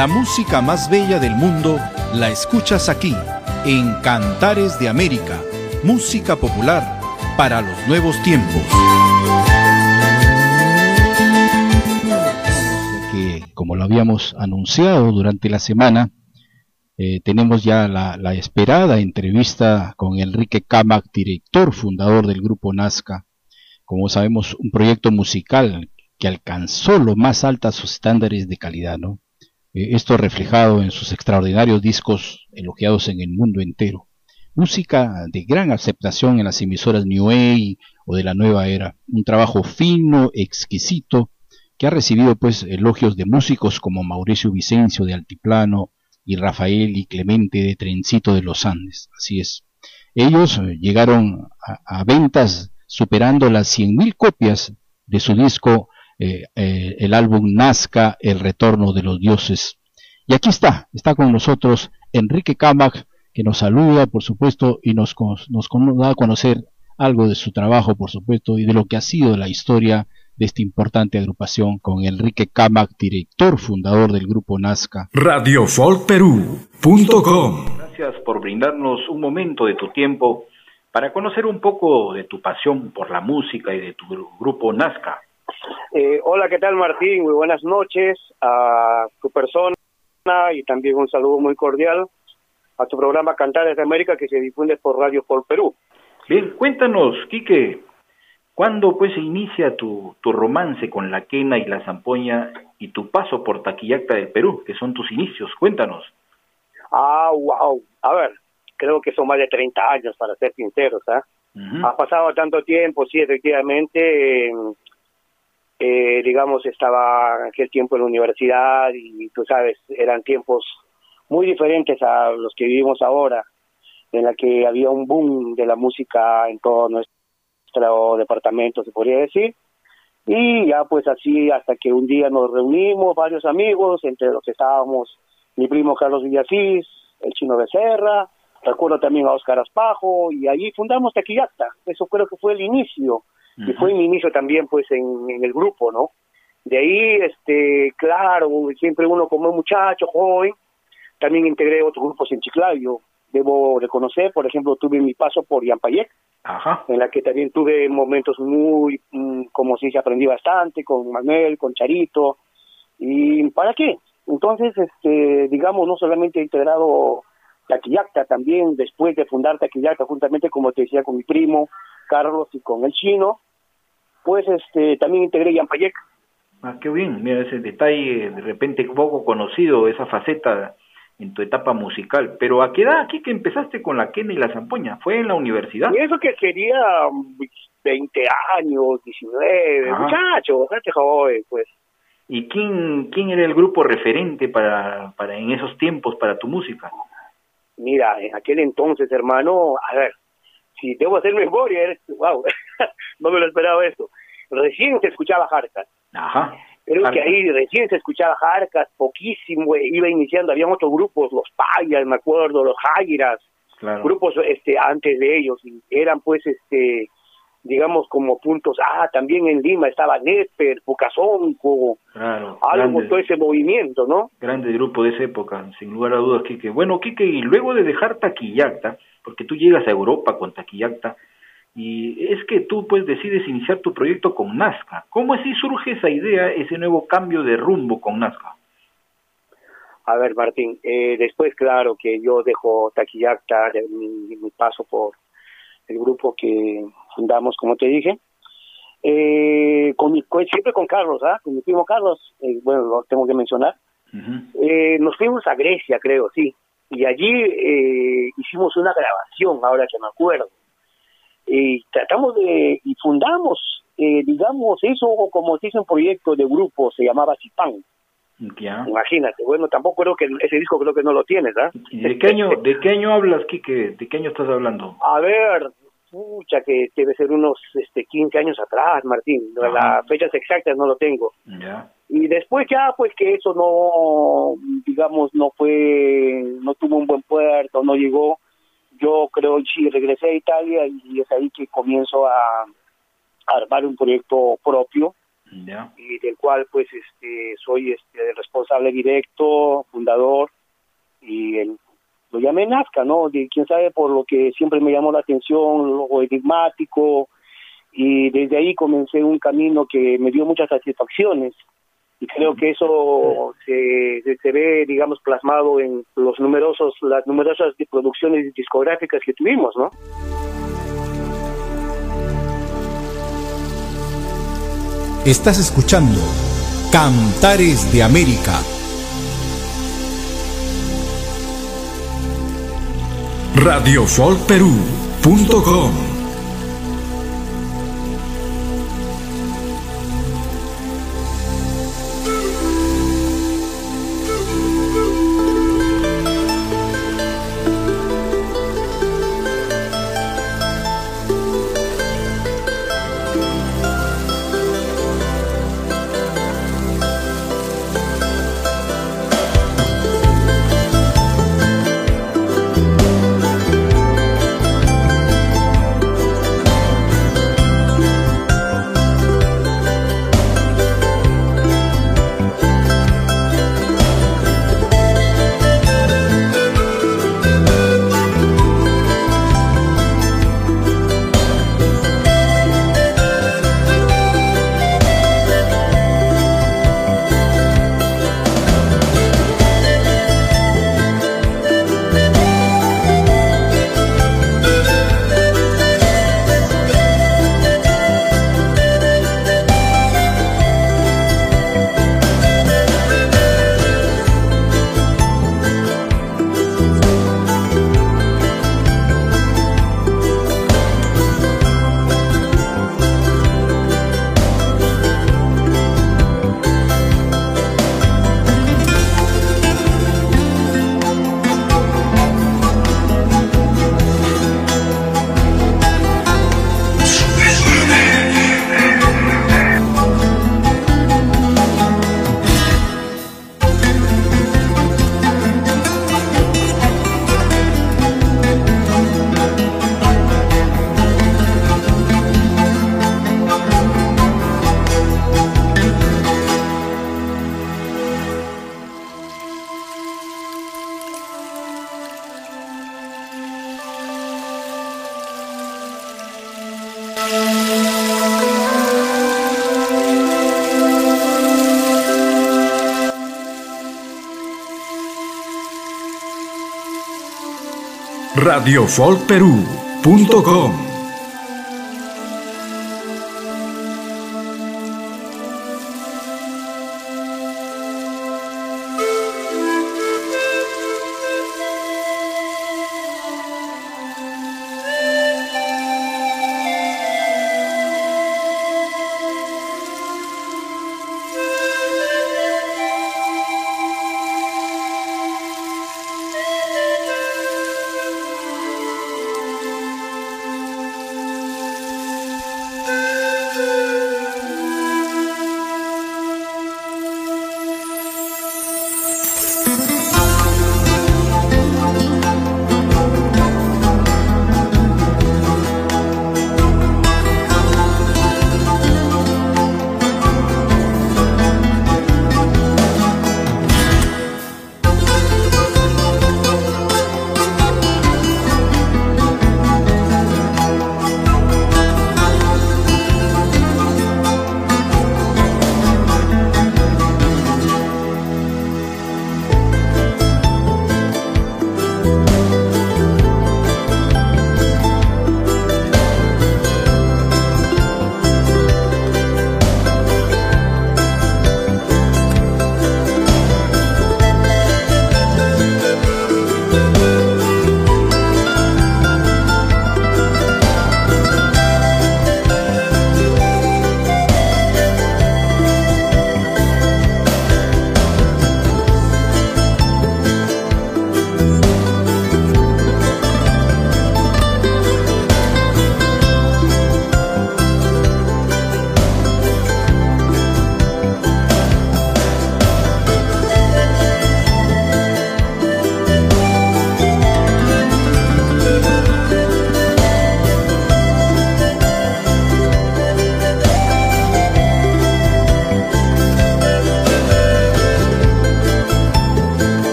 La música más bella del mundo la escuchas aquí, en Cantares de América, música popular para los nuevos tiempos. Que, como lo habíamos anunciado durante la semana, eh, tenemos ya la, esperada entrevista con Enrique Camac, director fundador del grupo Nazca. Como sabemos, un proyecto musical que alcanzó los más altos estándares de calidad, ¿no? Eh, esto reflejado en sus extraordinarios discos elogiados en el mundo entero. Música de gran aceptación en las emisoras New Age o de la nueva era. Un trabajo fino, exquisito, que ha recibido pues elogios de músicos como Mauricio Vicencio de Altiplano y Rafael y Clemente de Trencito de los Andes. Así es. Ellos eh, llegaron a, a ventas superando las 100.000 copias de su disco eh, eh, el álbum Nazca, El Retorno de los Dioses. Y aquí está, está con nosotros Enrique Camac, que nos saluda, por supuesto, y nos, nos, da a conocer algo de su trabajo, por supuesto, y de lo que ha sido la historia de esta importante agrupación con Enrique Camac, director fundador del grupo Nazca. Radiofolkperú.com Gracias por brindarnos un momento de tu tiempo para conocer un poco de tu pasión por la música y de tu grupo Nazca. Eh, hola, ¿qué tal Martín? Muy buenas noches a tu persona y también un saludo muy cordial a tu programa Cantares de América que se difunde por Radio por Perú. Bien, cuéntanos, Quique, ¿cuándo pues se inicia tu, tu romance con la quena y la zampoña y tu paso por Taquillacta del Perú, que son tus inicios? Cuéntanos. Ah, wow. A ver, creo que son más de 30 años, para ser sinceros, ¿ah? Ha pasado tanto tiempo, sí, efectivamente eh, digamos, estaba aquel tiempo en la universidad y tú sabes, eran tiempos muy diferentes a los que vivimos ahora, en la que había un boom de la música en todo nuestro departamento, se podría decir. Y ya pues así hasta que un día nos reunimos varios amigos, entre los que estábamos mi primo Carlos Villasís, el chino Becerra, recuerdo también a Oscar Aspajo, y allí fundamos Tequillacta. Eso creo que fue el inicio y fue mi inicio también pues en, el grupo, ¿no? De ahí, este, claro, siempre uno como muchacho, joven, también integré otros grupos en Chiclayo. Debo reconocer, por ejemplo, tuve mi paso por Yampayek, en la que también tuve momentos muy, mm, como si se aprendí bastante, con Manuel, con Charito, y ¿para qué? Entonces, este, digamos, no solamente he integrado Taquillacta, también después de fundar Taquillacta, juntamente como te decía, con mi primo Carlos y con el chino, pues este también integré Yampayek. Ah, qué bien, mira ese detalle de repente poco conocido, esa faceta en tu etapa musical. Pero ¿a qué edad aquí que empezaste con la quena y la zampoña? ¿Fue en la universidad? Y eso que sería 20 años, 19, muchachos, bastante joven, pues. ¿Y quién, quién era el grupo referente para, para en esos tiempos para tu música? Mira, en aquel entonces, hermano, a ver, si debo hacer memoria, eres, wow, no me lo esperaba esto. Recién se escuchaba Jarcas. Ajá. Creo que ahí recién se escuchaba Jarcas, poquísimo, eh, iba iniciando, habían otros grupos, los Payas, me acuerdo, los Jágiras, grupos este antes de ellos, y eran pues este digamos como puntos, ah, también en Lima estaba Neper, Pucasonco, claro, algo, todo ese movimiento, ¿no? Grande grupo de esa época, sin lugar a dudas, Quique. Bueno, Quique, y luego de dejar Taquillacta, porque tú llegas a Europa con Taquillacta, y es que tú pues decides iniciar tu proyecto con Nazca. ¿Cómo así surge esa idea, ese nuevo cambio de rumbo con Nazca? A ver, Martín, eh, después claro que yo dejo Taquillacta, mi, mi paso por el grupo que fundamos, como te dije, eh, con mi, siempre con Carlos, ¿ah? con mi primo Carlos, eh, bueno, lo tengo que mencionar, eh, nos fuimos a Grecia, creo, sí, y allí eh, hicimos una grabación, ahora que me acuerdo. Y tratamos de, y fundamos, eh, digamos, eso como se hizo un proyecto de grupo, se llamaba Cipán. Imagínate, bueno, tampoco creo que ese disco creo que no lo tienes, ¿ah? ¿De qué año, de qué año hablas, Kike? ¿De qué año estás hablando? A ver, pucha, que debe ser unos este 15 años atrás, Martín. Las fechas exactas no lo tengo. Y después ya, pues que eso no, digamos, no fue, no tuvo un buen puerto, no llegó. Yo creo, sí, regresé a Italia y es ahí que comienzo a, armar un proyecto propio y del cual pues este soy este el responsable directo, fundador y el, lo llamé Nazca, ¿no? De, quién sabe por lo que siempre me llamó la atención, lo enigmático y desde ahí comencé un camino que me dio muchas satisfacciones y creo que eso se, se, ve digamos plasmado en los numerosos las numerosas producciones discográficas que tuvimos no Estás escuchando Cantares de América. Radiofolperú.com radiofolkperú.com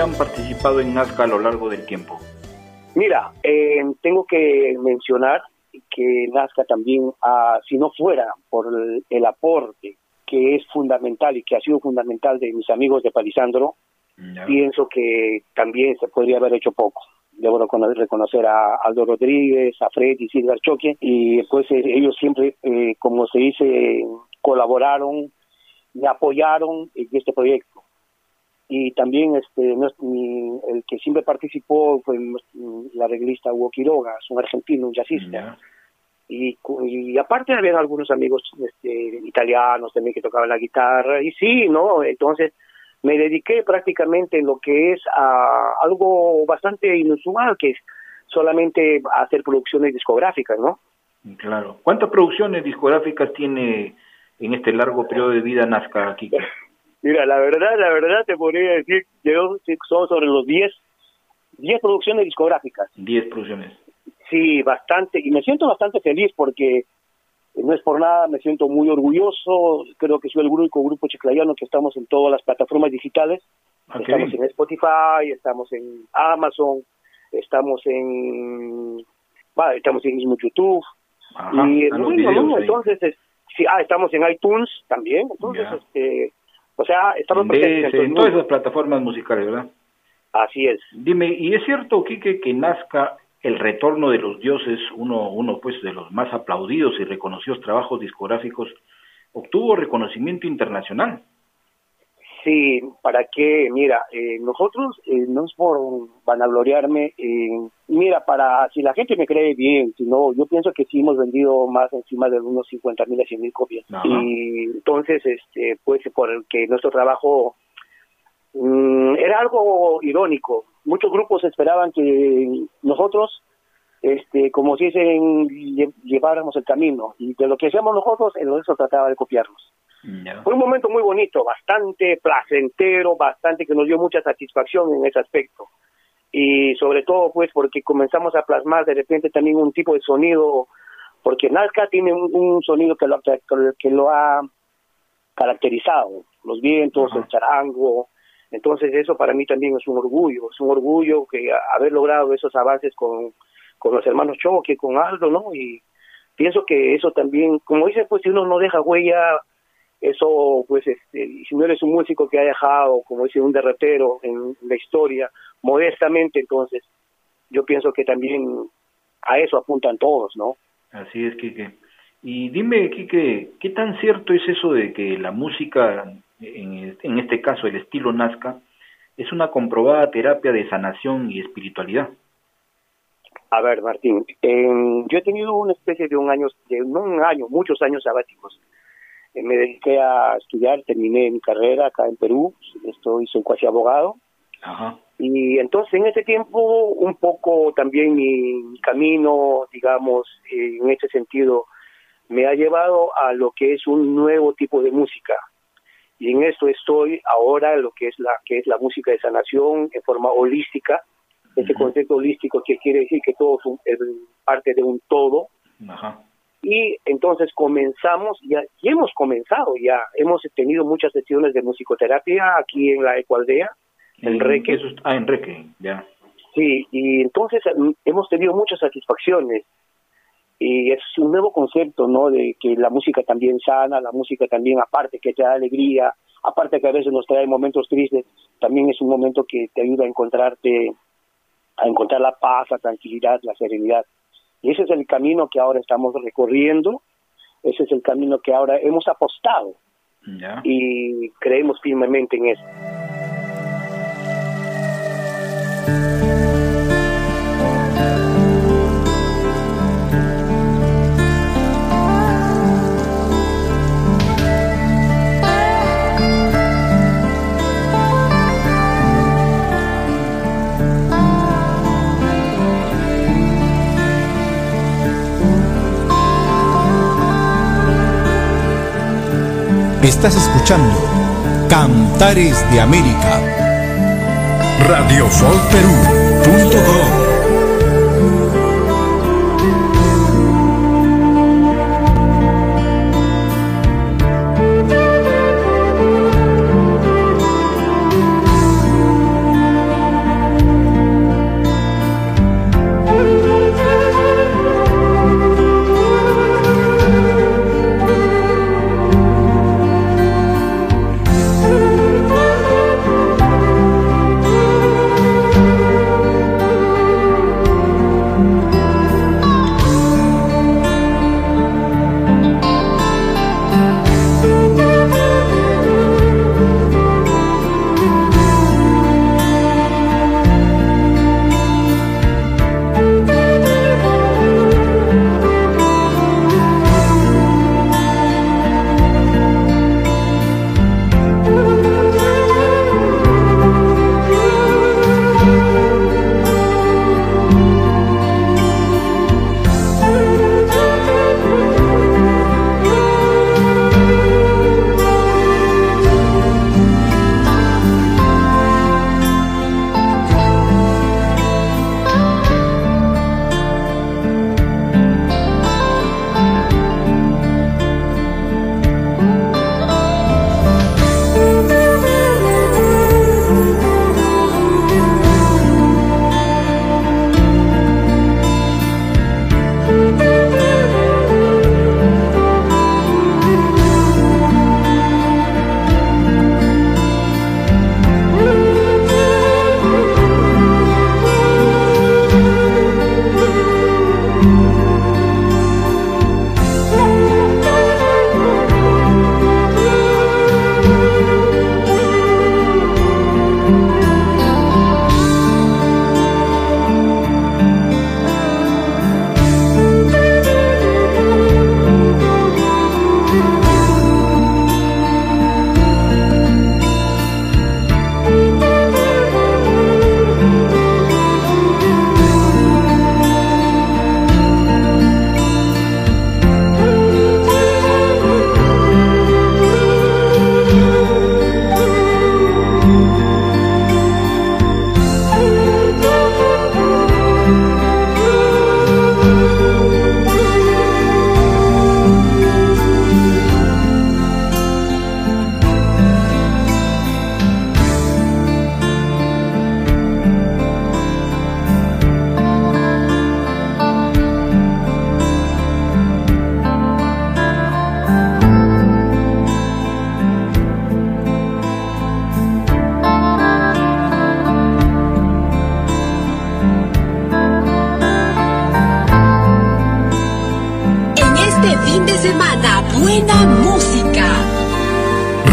han participado en Nazca a lo largo del tiempo? Mira, eh, tengo que mencionar que Nazca también, ah, si no fuera por el, aporte que es fundamental y que ha sido fundamental de mis amigos de Palisandro, pienso que también se podría haber hecho poco. Debo reconocer a Aldo Rodríguez, a Freddy Silver Choque, y pues ellos siempre, eh, como se dice, colaboraron, me apoyaron en este proyecto y también este el que siempre participó fue la reglista Hugo Quiroga, es un argentino, un jazzista. Y, y, aparte había algunos amigos este, italianos también que tocaban la guitarra, y sí, ¿no? Entonces me dediqué prácticamente en lo que es a algo bastante inusual, que es solamente hacer producciones discográficas, ¿no? Claro. ¿Cuántas producciones discográficas tiene en este largo periodo de vida Nazca, aquí? Mira, la verdad, la verdad te podría decir que son sobre los 10 10 producciones discográficas. 10 producciones. Sí, bastante, y me siento bastante feliz porque no es por nada, me siento muy orgulloso, creo que soy el único grupo chiclayano que estamos en todas las plataformas digitales, estamos en Spotify, estamos en Amazon, estamos en, bueno, estamos en mismo YouTube, y entonces, sí, ah, estamos en iTunes también, entonces, este o sea, estamos presentes en, todas esas plataformas musicales, ¿verdad? Así es. Dime, ¿y es cierto, Quique, que nazca el retorno de los dioses, uno, uno pues de los más aplaudidos y reconocidos trabajos discográficos, obtuvo reconocimiento internacional? Sí, ¿para qué? Mira, eh, nosotros, eh, no es por vanagloriarme, eh, mira, para, si la gente me cree bien, si no, yo pienso que sí hemos vendido más encima de unos 50 mil a 100 mil copias. Y entonces, este, pues, por el que nuestro trabajo mm, era algo irónico. Muchos grupos esperaban que nosotros, este, como si dicen, lleváramos el camino. Y de lo que hacíamos nosotros, en eso trataba de copiarnos. Fue un momento muy bonito, bastante placentero, bastante que nos dio mucha satisfacción en ese aspecto. Y sobre todo, pues, porque comenzamos a plasmar de repente también un tipo de sonido, porque Nazca tiene un, sonido que lo, que lo ha caracterizado, los vientos, el charango. Entonces, eso para mí también es un orgullo, es un orgullo que haber logrado esos avances con, con los hermanos Choque, con Aldo, ¿no? Y pienso que eso también, como dice, pues si uno no deja huella, eso pues este, si no eres un músico que ha dejado como dice un derretero en la historia modestamente entonces yo pienso que también a eso apuntan todos no así es Quique. Y dime Quique qué tan cierto es eso de que la música en, en este caso el estilo Nazca es una comprobada terapia de sanación y espiritualidad a ver Martín yo he tenido una especie de un año de no un año muchos años sabáticos eh, me dediqué a estudiar, terminé mi carrera acá en Perú, estoy, soy cuasi abogado. Y entonces en ese tiempo un poco también mi, camino, digamos, en ese sentido, me ha llevado a lo que es un nuevo tipo de música. Y en esto estoy ahora lo que es la que es la música de sanación en forma holística. Ese concepto holístico que quiere decir que todo es, parte de un todo. Ajá y entonces comenzamos, ya, y hemos comenzado ya, hemos tenido muchas sesiones de musicoterapia aquí en la Ecualdea, en Reque. ah, en Reque, ya. Sí, y entonces mm, hemos tenido muchas satisfacciones. Y es un nuevo concepto, ¿no? De que la música también sana, la música también, aparte que te da alegría, aparte que a veces nos trae momentos tristes, también es un momento que te ayuda a encontrarte, a encontrar la paz, la tranquilidad, la serenidad. Y ese es el camino que ahora estamos recorriendo, ese es el camino que ahora hemos apostado y creemos firmemente en eso. Estás escuchando Cantares de América. Radio Folk Perú.com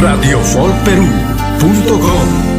radiofolperú.com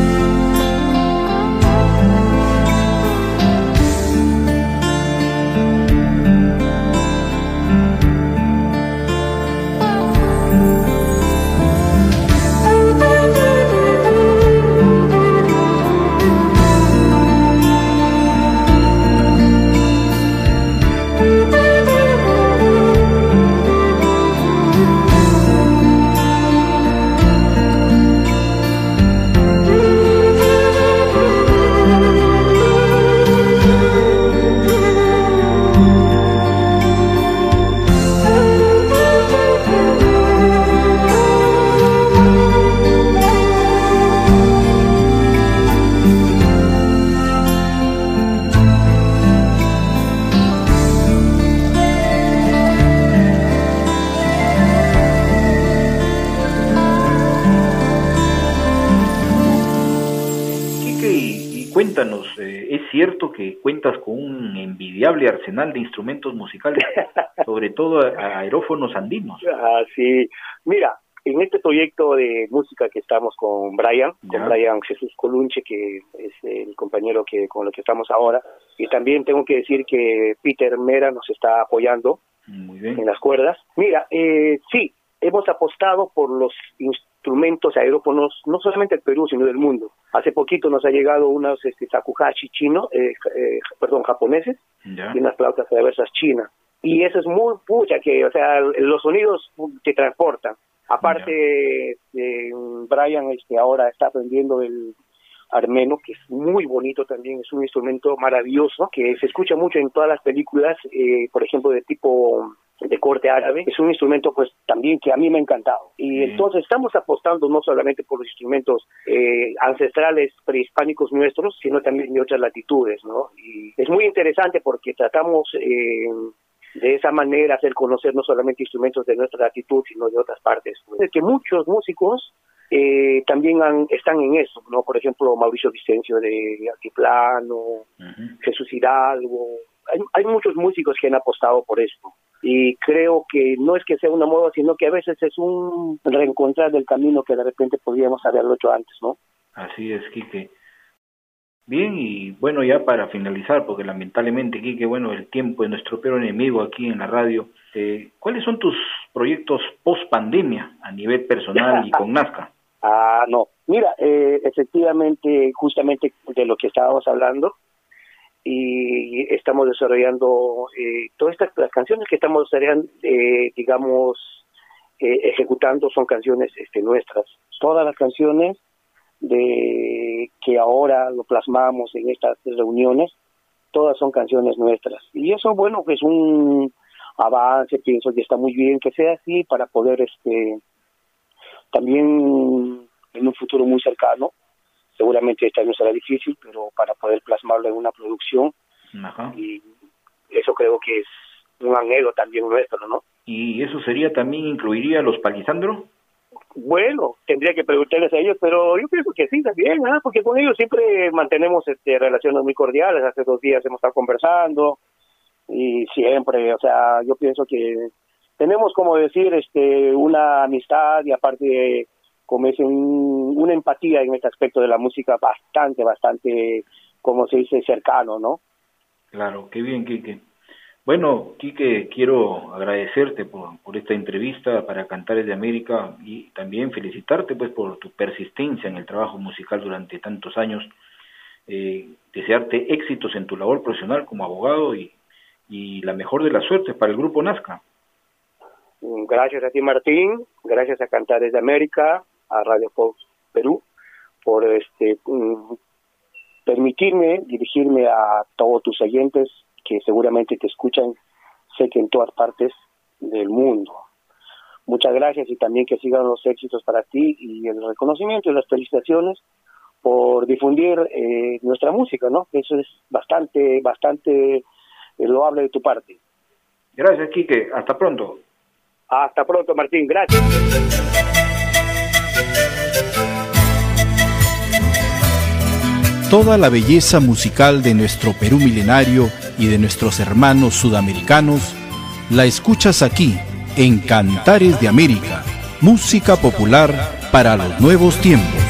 arsenal de instrumentos musicales, sobre todo aerófonos andinos. Ah, sí. Mira, en este proyecto de música que estamos con Brian, con Brian Jesús Colunche, que es el compañero que con el que estamos ahora, y también tengo que decir que Peter Mera nos está apoyando en las cuerdas. Mira, eh, sí, hemos apostado por los instrumentos aerófonos, no solamente del Perú, sino del mundo. Hace poquito nos ha llegado unos este, sakuhachi chino, eh, eh, perdón, japoneses, y unas flautas traversas chinas. Y eso es muy pucha, que, o sea, los sonidos te transportan. Aparte, eh, Brian este, ahora está aprendiendo el armeno, que es muy bonito también, es un instrumento maravilloso, que se escucha mucho en todas las películas, eh, por ejemplo, de tipo de corte árabe, es un instrumento pues también que a mí me ha encantado. Y entonces estamos apostando no solamente por los instrumentos eh, ancestrales prehispánicos nuestros, sino también de otras latitudes, ¿no? Y es muy interesante porque tratamos eh, de esa manera hacer conocer no solamente instrumentos de nuestra latitud, sino de otras partes. Es que muchos músicos eh, también están en eso, ¿no? Por ejemplo, Mauricio Vicencio de Altiplano, Jesús Hidalgo. Hay, hay muchos músicos que han apostado por esto y creo que no es que sea una moda, sino que a veces es un reencontrar del camino que de repente podríamos haberlo hecho antes, ¿no? Así es, Quique. Bien, y bueno, ya para finalizar, porque lamentablemente, Quique, bueno, el tiempo es nuestro peor enemigo aquí en la radio, eh, ¿cuáles son tus proyectos post pandemia a nivel personal y con Nazca? Ah, no. Mira, eh, efectivamente, justamente de lo que estábamos hablando, y estamos desarrollando eh, todas estas las canciones que estamos desarrollando, eh, digamos, eh, ejecutando son canciones este, nuestras. Todas las canciones de que ahora lo plasmamos en estas reuniones, todas son canciones nuestras. Y eso, bueno, es un avance, pienso que está muy bien que sea así para poder, este, también en un futuro muy cercano, seguramente este año será difícil, pero para poder plasmarlo en una producción, y eso creo que es un anhelo también nuestro, ¿no? ¿Y eso sería también, incluiría a los palisandro? Bueno, tendría que preguntarles a ellos, pero yo pienso que sí, también, ¿ah? porque con ellos siempre mantenemos este, relaciones muy cordiales. Hace dos días hemos estado conversando y siempre, o sea, yo pienso que tenemos, como decir, este, una amistad y aparte como es una empatía en este aspecto de la música bastante, bastante, como se dice, cercano, ¿no? Claro, qué bien, Quique. Bueno, Quique, quiero agradecerte por, por esta entrevista para Cantares de América y también felicitarte pues por tu persistencia en el trabajo musical durante tantos años. Eh, desearte éxitos en tu labor profesional como abogado y, y la mejor de las suertes para el grupo Nazca. Gracias a ti, Martín. Gracias a Cantares de América a Radio Fox Perú por este mm, permitirme dirigirme a todos tus oyentes que seguramente te escuchan, sé que en todas partes del mundo. Muchas gracias y también que sigan los éxitos para ti y el reconocimiento y las felicitaciones por difundir eh, nuestra música, ¿no? Eso es bastante, bastante eh, loable de tu parte. Gracias, Quique. Hasta pronto. Hasta pronto, Martín. Gracias. Toda la belleza musical de nuestro Perú milenario y de nuestros hermanos sudamericanos la escuchas aquí en Cantares de América música popular para los nuevos tiempos.